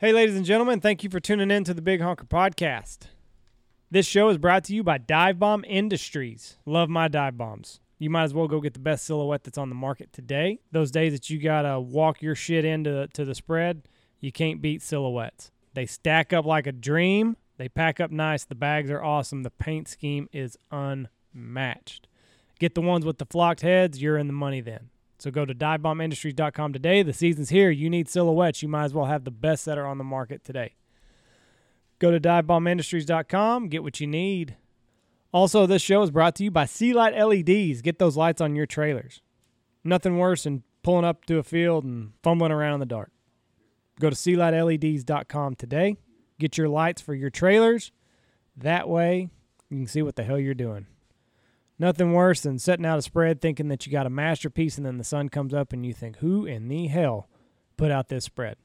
Hey, ladies and gentlemen, thank you for tuning in to the Big Honker Podcast. This show is brought to you by Dive Bomb Industries. Love my dive bombs. You might as well go get the best silhouette that's on the market today. Those days that you gotta walk your shit into to the spread, you can't beat silhouettes. They stack up like a dream. They pack up nice. The bags are awesome. The paint scheme is unmatched. Get the ones with the flocked heads. You're in the money then. So go to divebombindustries.com today. The season's here. You need silhouettes. You might as well have the best setter on the market today. Go to divebombindustries.com. Get what you need. Also, this show is brought to you by Sea Light LEDs. Get those lights on your trailers. Nothing worse than pulling up to a field and fumbling around in the dark. Go to sealightleds.com today. Get your lights for your trailers. That way, you can see what the hell you're doing. Nothing worse than setting out a spread thinking that you got a masterpiece and then the sun comes up and you think, who in the hell put out this spread?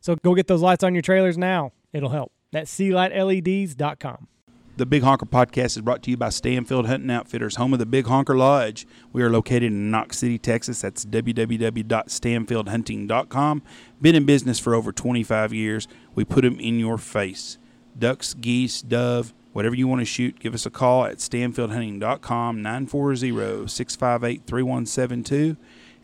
So go get those lights on your trailers now. It'll help. That's sealightleds.com. The Big Honker Podcast is brought to you by Stanfield Hunting Outfitters, home of the Big Honker Lodge. We are located in Knox City, Texas. That's www.stanfieldhunting.com. Been in business for over 25 years. We put them in your face. Ducks, geese, dove, whatever you want to shoot, give us a call at stanfieldhunting.com, 940-658-3172.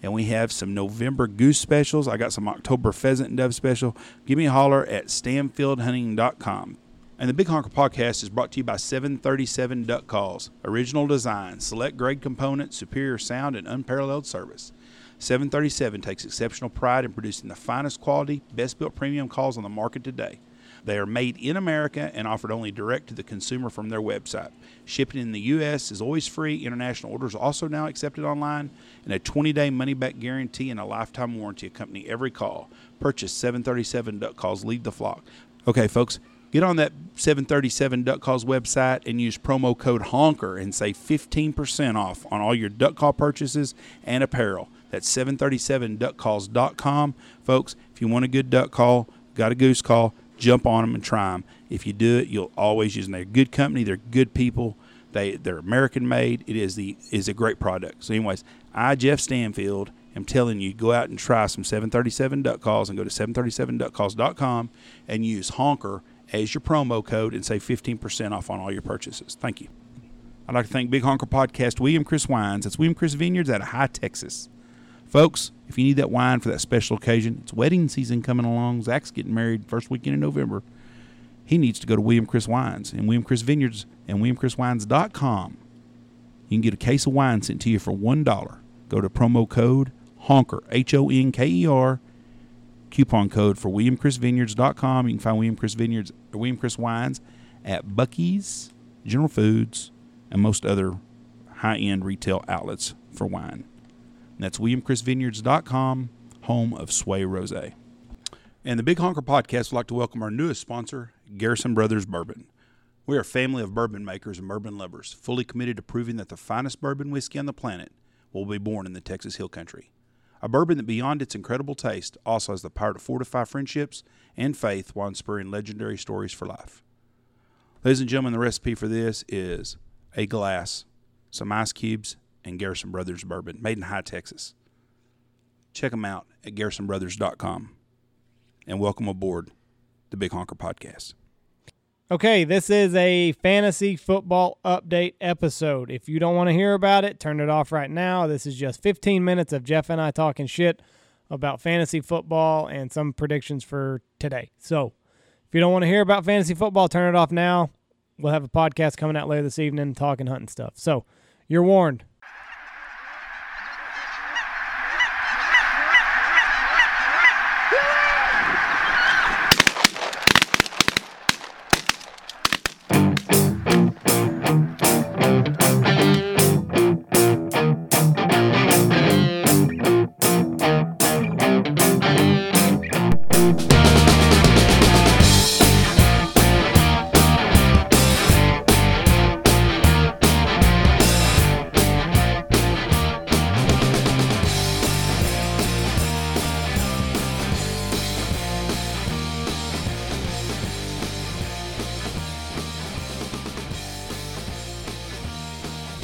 And we have some November goose specials. I got some October pheasant and dove special. Give me a holler at stanfieldhunting.com. And the Big Honker Podcast is brought to you by 737 Duck Calls. Original design, select grade components, superior sound, and unparalleled service. 737 takes exceptional pride in producing the finest quality, best built premium calls on the market today. They are made in America and offered only direct to the consumer from their website. Shipping in the U.S. is always free. International orders also now accepted online, and a 20 day money back guarantee and a lifetime warranty accompany every call. Purchase 737 Duck Calls, lead the flock. Okay, folks, get on that 737 Duck Calls website and use promo code HONKER and save 15% off on all your duck call purchases and apparel. That's 737duckcalls.com. Folks, if you want a good duck call, got a goose call, jump on them and try them. If you do it, you'll always use them. They're good company. They're good people. They they're American made. It is the is a great product. So, anyways, I Jeff Stanfield am telling you go out and try some 737 duck calls and go to 737duckcalls.com and use honker as your promo code and save 15% off on all your purchases. Thank you. I'd like to thank Big Honker Podcast, William Chris Wines. It's William Chris Vineyards out of Hye Texas. Folks, if you need that wine for that special occasion, it's wedding season coming along. Zach's getting married first weekend in November. He needs to go to William Chris Wines and William Chris Vineyards and WilliamChrisWines.com. You can get a case of wine sent to you for $1. Go to promo code HONKER, H O N K E R, coupon code for WilliamChrisVineyards.com. You can find William Chris Vineyards or William Chris Wines at Buc-ee's, General Foods, and most other high end retail outlets for wine. That's WilliamChrisVineyards.com, home of Sway Rose. And the Big Honker Podcast would like to welcome our newest sponsor, Garrison Brothers Bourbon. We are a family of bourbon makers and bourbon lovers, fully committed to proving that the finest bourbon whiskey on the planet will be born in the Texas Hill Country. A bourbon that, beyond its incredible taste, also has the power to fortify friendships and faith while inspiring legendary stories for life. Ladies and gentlemen, the recipe for this is a glass, some ice cubes, and Garrison Brothers bourbon, made in Hye Texas. Check them out at garrisonbrothers.com. And welcome aboard the Big Honker Podcast. Okay, this is a fantasy football update episode. If you don't want to hear about it, turn it off right now. This is just 15 minutes of Jeff and I talking shit about fantasy football and some predictions for today. So, if you don't want to hear about fantasy football, turn it off now. We'll have a podcast coming out later this evening talking hunting stuff. So, you're warned.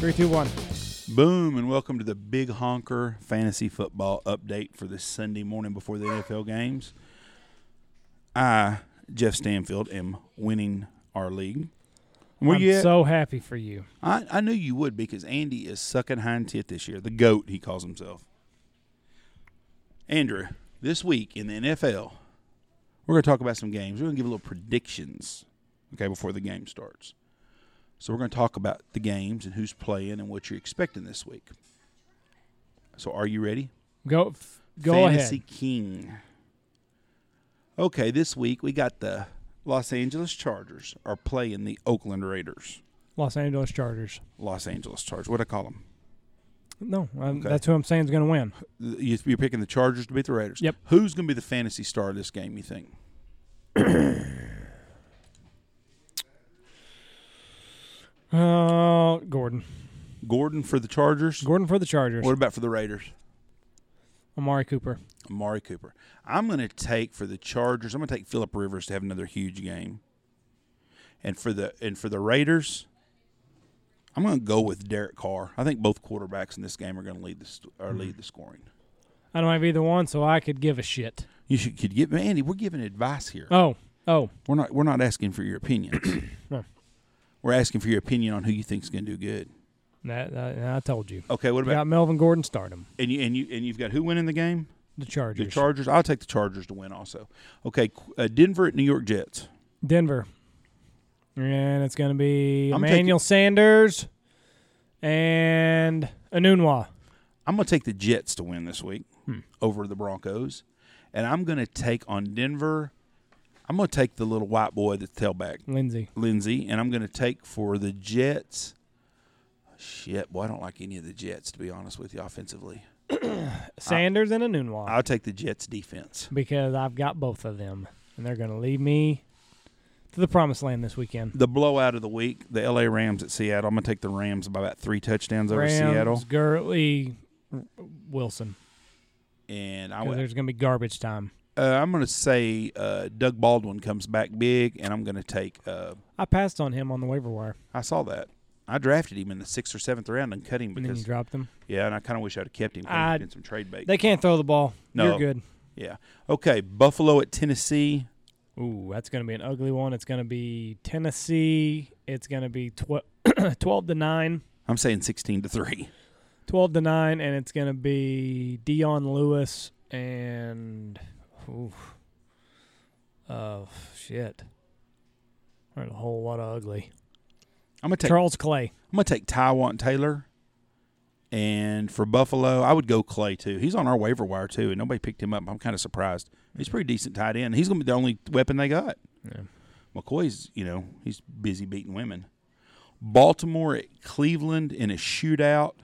Three, two, one. Boom, and welcome to the Big Honker Fantasy Football Update for this Sunday morning before the NFL games. I, Jeff Stanfield, am winning our league. Where I'm you at? so happy for you. I, I knew you would because Andy is sucking hind tit this year. The GOAT, he calls himself. Andrew, this week in the NFL, we're going to talk about some games. We're going to give a little predictions, okay, before the game starts. So we're going to talk about the games and who's playing and what you're expecting this week. So are you ready? Go f- go Fantasy ahead. King. Okay, this week we got the Los Angeles Chargers are playing the Oakland Raiders. Los Angeles Chargers. Los Angeles Chargers. What do I call them? No, um, Okay. that's who I'm saying is going to win. You're picking the Chargers to beat the Raiders. Yep. Who's going to be the fantasy star of this game? You think? Uh, Gordon. Gordon for the Chargers. Gordon for the Chargers. What about for the Raiders? Amari Cooper. Amari Cooper. I'm going to take for the Chargers. I'm going to take Philip Rivers to have another huge game. And for the and for the Raiders, I'm going to go with Derek Carr. I think both quarterbacks in this game are going to lead the or lead the scoring. I don't have either one, so I could give a shit. You should could give Andy. We're giving advice here. Oh, oh, We're not we're not asking for your opinion. No. We're asking for your opinion on who you think's going to do good. that, that- I told you. Okay, what about Got Melvin Gordon start him. and you and you and you've got who winning the game? The Chargers. The Chargers. I'll take the Chargers to win also. Okay, uh, Denver at New York Jets. Denver. And it's going to be I'm Emmanuel Sanders and Enunwa. I'm going to take the Jets to win this week Hmm. over the Broncos, and I'm going to take on Denver. I'm going to take the little white boy, the tailback, Lindsay. Lindsay, and I'm going to take for the Jets. Shit, boy, I don't like any of the Jets to be honest with you offensively. Sanders and a Enunwa. I'll take the Jets defense. because I've got both of them. And they're going to lead me to the promised land this weekend. The blowout of the week, the LA Rams at Seattle. I'm going to take the Rams by about three touchdowns over Rams, Seattle, Gurley, Wilson. and I would, there's going to be garbage time. Uh, I'm going to say uh, Doug Baldwin comes back big, and I'm going to take. Uh, I passed on him on the waiver wire. I saw that. I drafted him in the sixth or seventh round and cut him And then you because dropped him. yeah, and I kind of wish I'd have kept him. I- in some trade bait. They can't throw the ball. No. You're good. yeah. Okay. Buffalo at Tennessee. Ooh, that's going to be an ugly one. It's going to be Tennessee. It's going to be tw- 12 to 9. I'm saying sixteen to three. 12 to 9 and it's going to be Dion Lewis and ooh, oh shit. There's a whole lot of ugly. I'm gonna take. Charles Clay. I'm gonna take Taywan Taylor. And for Buffalo, I would go Clay too. He's on our waiver wire too, and nobody picked him up. I'm kind of surprised. He's pretty decent tight end. He's gonna be the only weapon they got. Yeah. McCoy's, you know, he's busy beating women. Baltimore at Cleveland in a shootout,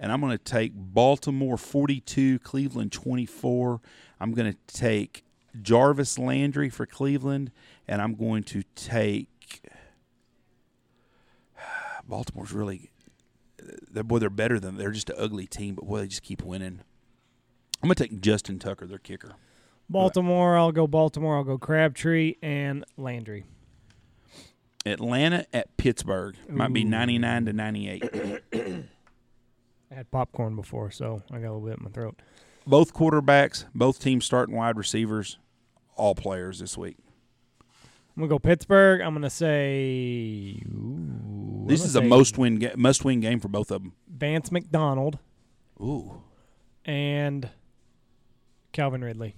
and I'm going to take Baltimore 42, Cleveland 24. I'm going to take Jarvis Landry for Cleveland, and I'm going to take Baltimore's really. They're, boy, they're better than they're just an ugly team, but boy, they just keep winning. I'm going to take Justin Tucker, their kicker. Baltimore, I'll go Baltimore, I'll go Crabtree and Landry. Atlanta at Pittsburgh might be 99 to 98. I had popcorn before, so I got a little bit in my throat. both quarterbacks, both teams starting wide receivers, all players this week. I'm gonna go Pittsburgh. I'm gonna say ooh, This I'm is a gonna say most win ga- must win game for both of them. Vance McDonald Ooh, and Calvin Ridley.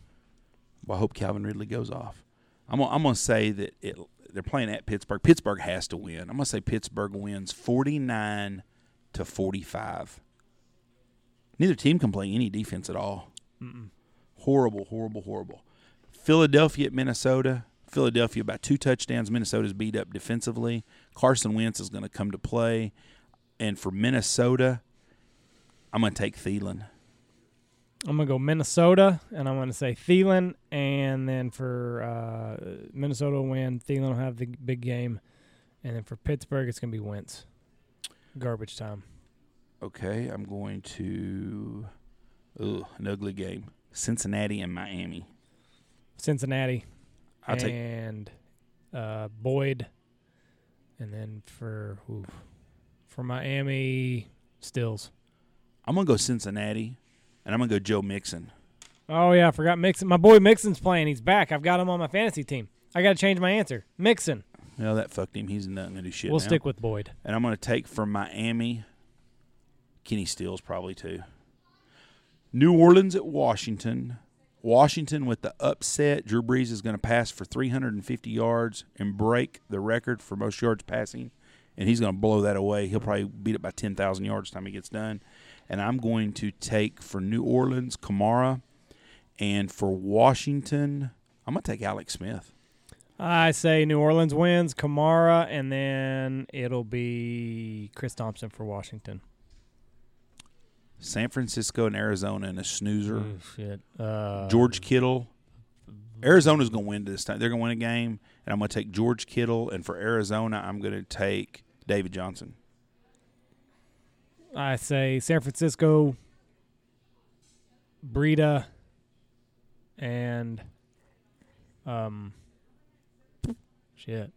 well, I hope Calvin Ridley goes off. I'm gonna, I'm gonna say that it they're playing at Pittsburgh. Pittsburgh has to win. I'm gonna say Pittsburgh wins 49 to 45. Neither team can play any defense at all. Mm-mm. Horrible, horrible, horrible. Philadelphia at Minnesota. Philadelphia about two touchdowns. Minnesota's beat up defensively. Carson Wentz is going to come to play. And for Minnesota, I'm going to take Thielen. I'm gonna go Minnesota, and I'm gonna say Thielen, and then for uh, Minnesota will win, Thielen will have the big game, and then for Pittsburgh it's gonna be Wentz. Garbage time. Okay, I'm going to ugh, an ugly game. Cincinnati and Miami. Cincinnati I'll take and uh, Boyd, and then for ooh, for Miami Stills. I'm going to go Cincinnati and I'm going to go Joe Mixon. Oh yeah, I forgot Mixon. My boy Mixon's playing. He's back. I've got him on my fantasy team. I got to change my answer. Mixon. Well, that fucked him. He's not gonna do shit. we'll now. stick with Boyd. And I'm gonna take from Miami. Kenny Stills probably too. New Orleans at Washington. Washington with the upset. Drew Brees is going to pass for 350 yards and break the record for most yards passing, and he's going to blow that away. He'll probably beat it by 10,000 yards time he gets done. And I'm going to take for New Orleans Kamara, and for Washington, I'm going to take Alex Smith. I say New Orleans wins, Kamara, and then it'll be Chris Thompson for Washington. San Francisco and Arizona in a snoozer. Oh, shit. Uh, George Kittle. Arizona's going to win this time. They're going to win a game, and I'm going to take George Kittle. And for Arizona, I'm going to take David Johnson. I say San Francisco, Breida, and um, shit,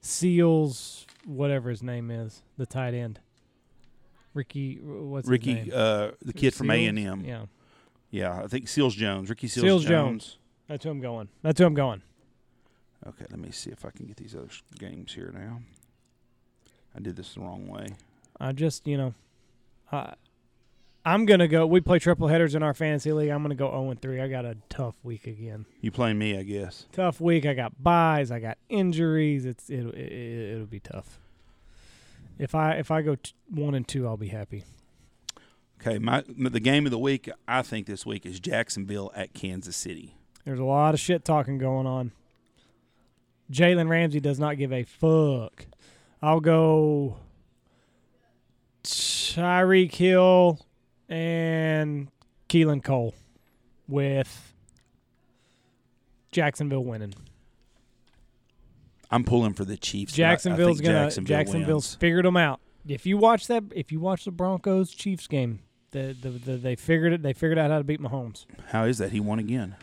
Seals, whatever his name is, the tight end, Ricky. What's his Ricky, name? uh, the kid from A and M. Yeah, Yeah, I think Seals Jones. Ricky Seals, Seals Jones. Jones. that's who I'm going. That's who I'm going. Okay, let me see if I can get these other games here now. I did this the wrong way. I just, you know, I, I'm gonna go. We play triple headers in our fantasy league. I'm gonna go 0 and 3. I got a tough week again. You playing me, I guess. tough week. I got buys. I got injuries. It's it, it it'll be tough. If I if I go t- one and two, I'll be happy. Okay, my the game of the week I think this week is Jacksonville at Kansas City. There's a lot of shit talking going on. Jalen Ramsey does not give a fuck. I'll go Tyreek Hill and Keelan Cole with Jacksonville winning. I'm pulling for the Chiefs. but I- I Jacksonville's gonna Jacksonville Jacksonville's wins. figured them out. If you watch that, if you watch the Broncos Chiefs game, the, the, the they figured it. They figured out how to beat Mahomes. How is that? He won again.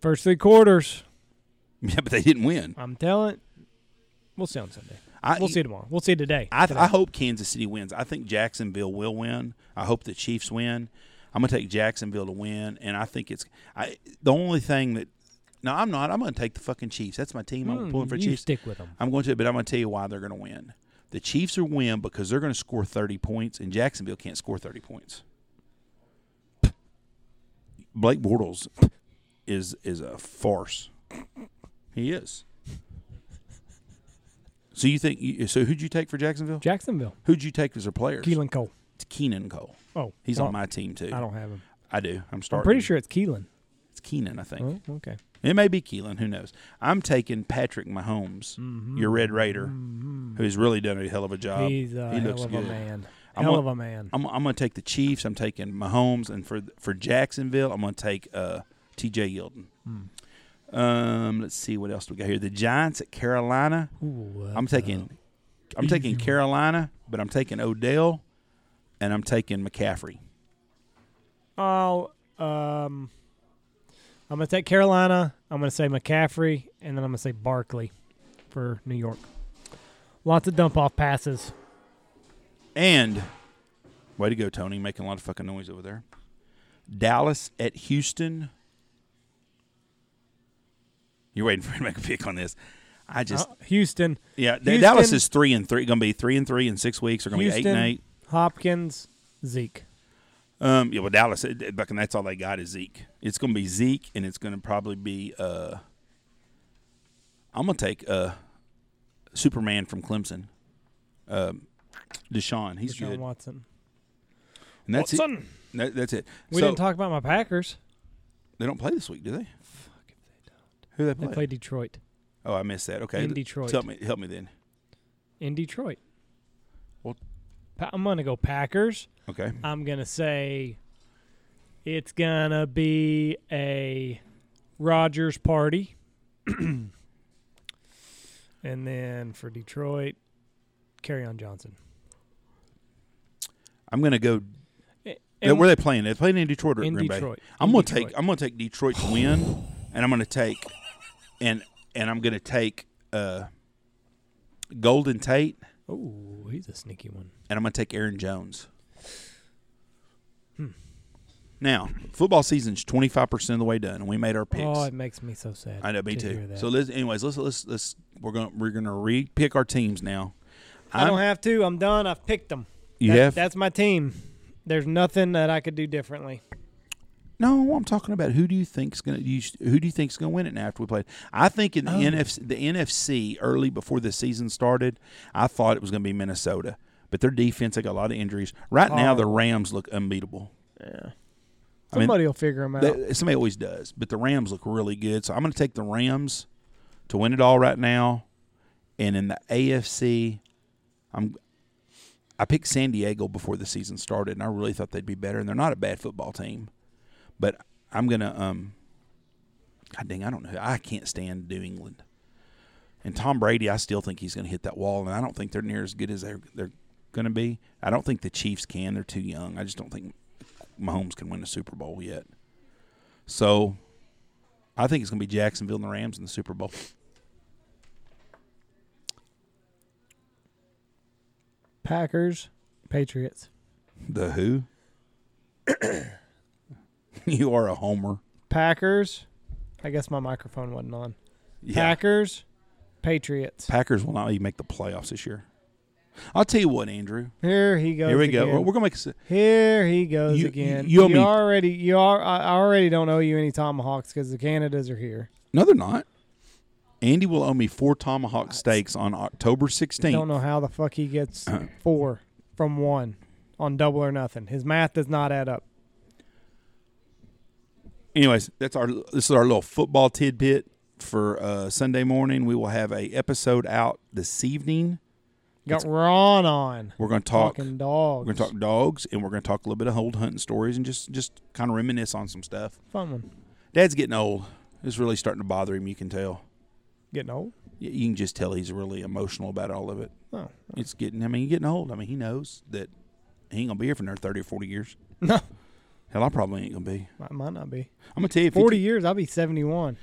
First three quarters, Yeah, but they didn't win. I'm telling. We'll see on Sunday. I, We'll see tomorrow. We'll see today. I, Today. I hope Kansas City wins. I think Jacksonville will win. I hope the Chiefs win. I'm gonna take Jacksonville to win, and I think it's I, the only thing that. No, I'm not. I'm gonna take the fucking Chiefs. That's my team. I'm Mm, pulling for you Chiefs. stick with them. I'm going to, but I'm going to tell you why they're going to win. The Chiefs are win because they're going to score 30 points, and Jacksonville can't score 30 points. Blake Bortles is is a farce. He is. So you think? you- So who'd you take for Jacksonville? Jacksonville. Who'd you take as their players? Keelan Cole. It's Keenan Cole. Oh, He's on my team too. I don't have him. I do. I'm starting. I'm pretty sure it's Keelan. Keenan. I think Oh, okay. it may be Keelan. Who knows? I'm taking Patrick Mahomes, Mm-hmm. your Red Raider, who's really done a hell of a job. He's a he hell looks of good. a man. I'm hell gonna- of a man. I'm, I'm going to take the Chiefs. I'm taking Mahomes, and for for Jacksonville, I'm going to take uh, T.J. Yeldon. Hmm. Um, let's see what else we got here. The Giants at Carolina. Ooh, I'm taking I'm taking Carolina, but I'm taking Odell, and I'm taking McCaffrey. Oh, um, I'm gonna take Carolina. I'm gonna say McCaffrey, and then I'm gonna say Barkley for New York. Lots of dump off passes. And way to go, Tony, making a lot of fucking noise over there. Dallas at Houston. You're waiting for me to make a pick on this. I just Uh, Houston, yeah. Houston- Dallas is three and three. Going to be three and three in six weeks. They're going to be eight and eight. Hopkins, Zeke. Um, yeah, well, Dallas, it- it- and that's all they got is Zeke. It's going to be Zeke, and it's going to probably be. Uh, I'm going to take uh, Superman from Clemson, um, Deshaun. He's Deshaun good, Watson. and that's it. That, that's it. We so didn't talk about my Packers. they don't play this week, do they? Who they They play? They play Detroit. Oh, I missed that. Okay, In Detroit. Help me, help me then. In Detroit. Well- I'm gonna go Packers. Okay, I'm gonna say it's gonna be a Rodgers party, and then for Detroit, Kerryon Johnson. I'm going to go. And where are they playing? They're playing in Detroit or in Green Bay. Detroit. I'm going to take. I'm going to take Detroit to win, and I'm going to take, and and I'm going to take uh, Golden Tate, Oh, he's a sneaky one. and I'm going to take Aaron Jones. Hmm. Now, football season's twenty five percent of the way done, and we made our picks. Oh, it makes me so sad. I know, me to too. So let's, anyways, let's let's let's we're gonna we're gonna re-pick our teams now. I don't have to. I'm done. I've picked them. You That- have That's my team. There's nothing that I could do differently. No. I'm talking about who do you think's gonna you, who do you think's gonna win it now after we played? I think in the Oh. NFC the NFC early before the season started, I thought it was gonna be Minnesota, but their defense they got a lot of injuries. Right now, the Oh. Rams look unbeatable. Yeah. I mean, Somebody will figure them out. They- somebody always does, but the Rams look really good. So I'm going to take the Rams to win it all right now. And in the AFC, I'm I picked San Diego before the season started, and I really thought they'd be better. And they're not a bad football team, but I'm gonna um. God dang, I don't know. I can't stand New England. And Tom Brady, I still think he's going to hit that wall, and I don't think they're near as good as they're they're going to be. I don't think the Chiefs can. They're too young. I just don't think Mahomes can win a Super Bowl yet. So, I think it's going to be Jacksonville and the Rams in the Super Bowl. Packers, Patriots. The who? you are a homer. Packers. I guess my microphone wasn't on. Yeah. Packers, Patriots. Packers will not even make the playoffs this year. I'll tell you what, Andrew. Here he goes. Here we go. again. We're, we're gonna make. a Here he goes You- again. you- you me- already you are I I already don't owe you any tomahawks because the Canadas are here. No, they're not. Andy will owe me four tomahawk steaks on October 16th. I Don't know how the fuck he gets four from one on double or nothing. His math does not add up. Anyways, that's our this is our little football tidbit for uh, Sunday morning. We will have a episode out this evening. Got Ron on We're going to talk. talking We're dogs. going to talk dogs, and we're going to talk a little bit of old hunting stories, and just just kind of reminisce on some stuff. Fun one. Dad's getting old. It's really starting to bother him. You can tell. Getting old. Y- You can just tell he's really emotional about all of it. Oh It's getting. I mean, he's getting old. I mean, he knows that he ain't gonna be here for another thirty or forty years. no, Hell, I probably ain't gonna be. might, might not be. I'm gonna tell you, if Forty years. I'll be seventy-one.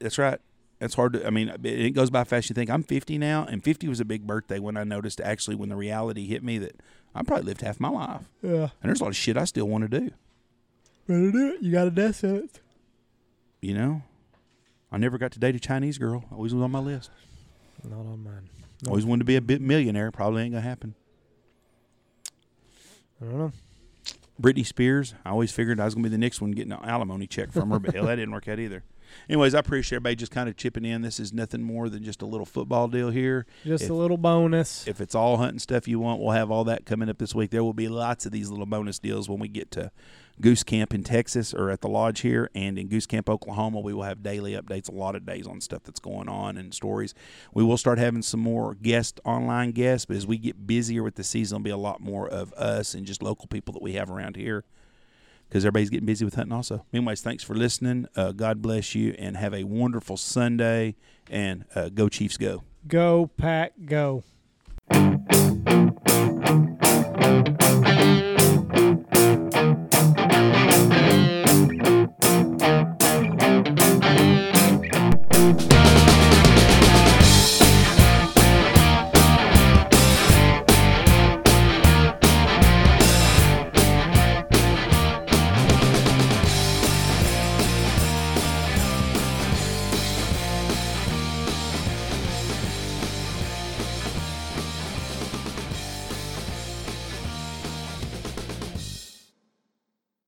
That's right. That's hard to. I mean, it goes by fast. You think I'm 50 now, and 50 was a big birthday when I noticed actually when the reality hit me that I probably lived half my life, Yeah. and there's a lot of shit I still want to do. Better do it. You got a death sentence. You know, I never got to date a Chinese girl. Always was on my list. Not on mine. Always wanted to be a bit millionaire. Probably ain't gonna happen. I don't know. Britney Spears. I always figured I was gonna be the next one getting an alimony check from her, but hell, that didn't work out either. Anyways, I appreciate everybody just kind of chipping in. This is nothing more than just a little football deal here. Just If- a little bonus. if it's all hunting stuff you want, we'll have all that coming up this week. There will be lots of these little bonus deals when we get to Goose Camp in Texas or at the lodge here, and in Goose Camp, Oklahoma. We will have daily updates, a lot of days on stuff that's going on and stories. We will start having some more guest online guests, but as we get busier with the season, there'll be a lot more of us and just local people that we have around here because everybody's getting busy with hunting also. Anyways, thanks for listening. Uh, God bless you, and have a wonderful Sunday. And uh, go Chiefs, go. Go pack. Go.